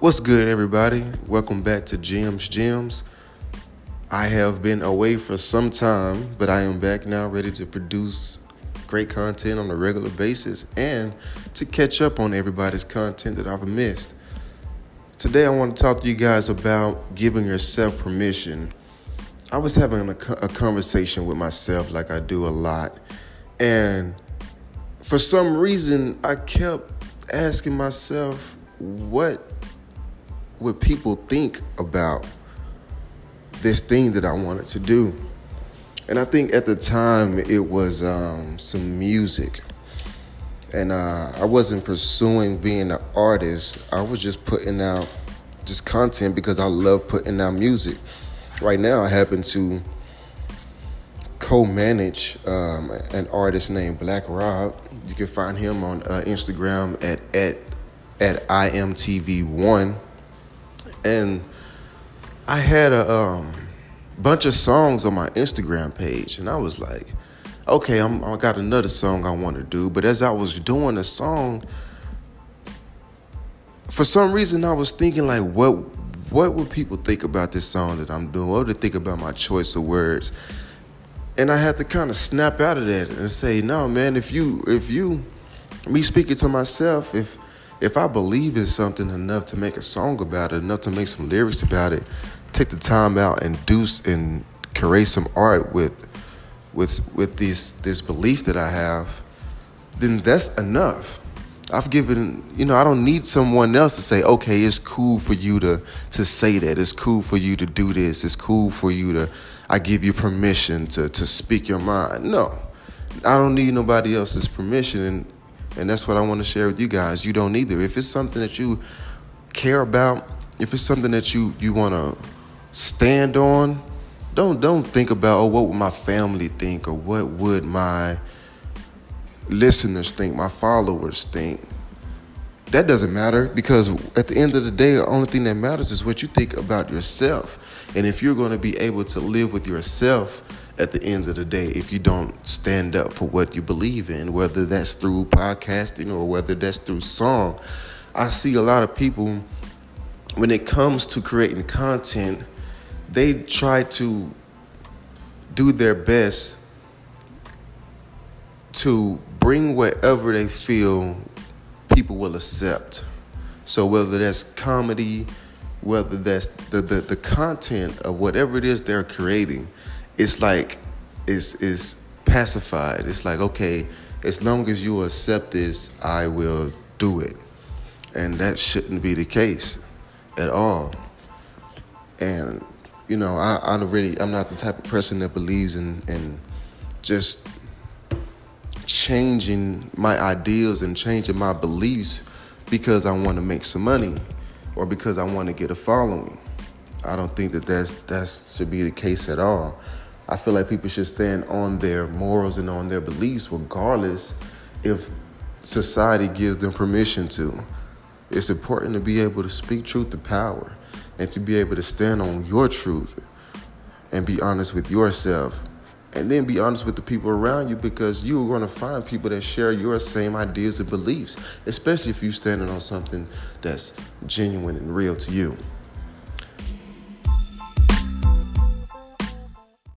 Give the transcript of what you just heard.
What's good, everybody? Welcome back to Gems Gems. I have been away for some time, but I am back now ready to produce great content on a regular basis and to catch up on everybody's content that I've missed. Today, I want to talk to you guys about giving yourself permission. I was having a, a conversation with myself like I do a lot, and for some reason, I kept asking myself, what what people think about this thing that I wanted to do. And I think at the time it was um, some music. And uh, I wasn't pursuing being an artist. I was just putting out just content because I love putting out music. Right now, I happen to co-manage um, an artist named Black Rob. You can find him on uh, Instagram at at at imtv1 and I had a um, bunch of songs on my Instagram page, and I was like, okay, I'm, I got another song I want to do. But as I was doing the song, for some reason, I was thinking like, what what would people think about this song that I'm doing? What would they think about my choice of words? And I had to kind of snap out of that and say, no, man, if you if you me speaking to myself, if if I believe in something enough to make a song about it, enough to make some lyrics about it, take the time out and do and create some art with with with this this belief that I have, then that's enough. I've given, you know, I don't need someone else to say, okay, it's cool for you to to say that. It's cool for you to do this. It's cool for you to I give you permission to to speak your mind. No. I don't need nobody else's permission and and that's what I want to share with you guys. You don't either. If it's something that you care about, if it's something that you you want to stand on, don't don't think about oh what would my family think or what would my listeners think, my followers think. That doesn't matter because at the end of the day, the only thing that matters is what you think about yourself. And if you're going to be able to live with yourself at the end of the day if you don't stand up for what you believe in, whether that's through podcasting or whether that's through song. I see a lot of people when it comes to creating content, they try to do their best to bring whatever they feel people will accept. So whether that's comedy, whether that's the, the, the content of whatever it is they're creating, it's like it's is pacified. It's like okay, as long as you accept this, I will do it, and that shouldn't be the case at all. And you know, I, I really, I'm not the type of person that believes in in just changing my ideals and changing my beliefs because I want to make some money or because I want to get a following. I don't think that that's that should be the case at all. I feel like people should stand on their morals and on their beliefs, regardless if society gives them permission to. It's important to be able to speak truth to power and to be able to stand on your truth and be honest with yourself. And then be honest with the people around you because you're going to find people that share your same ideas and beliefs, especially if you're standing on something that's genuine and real to you.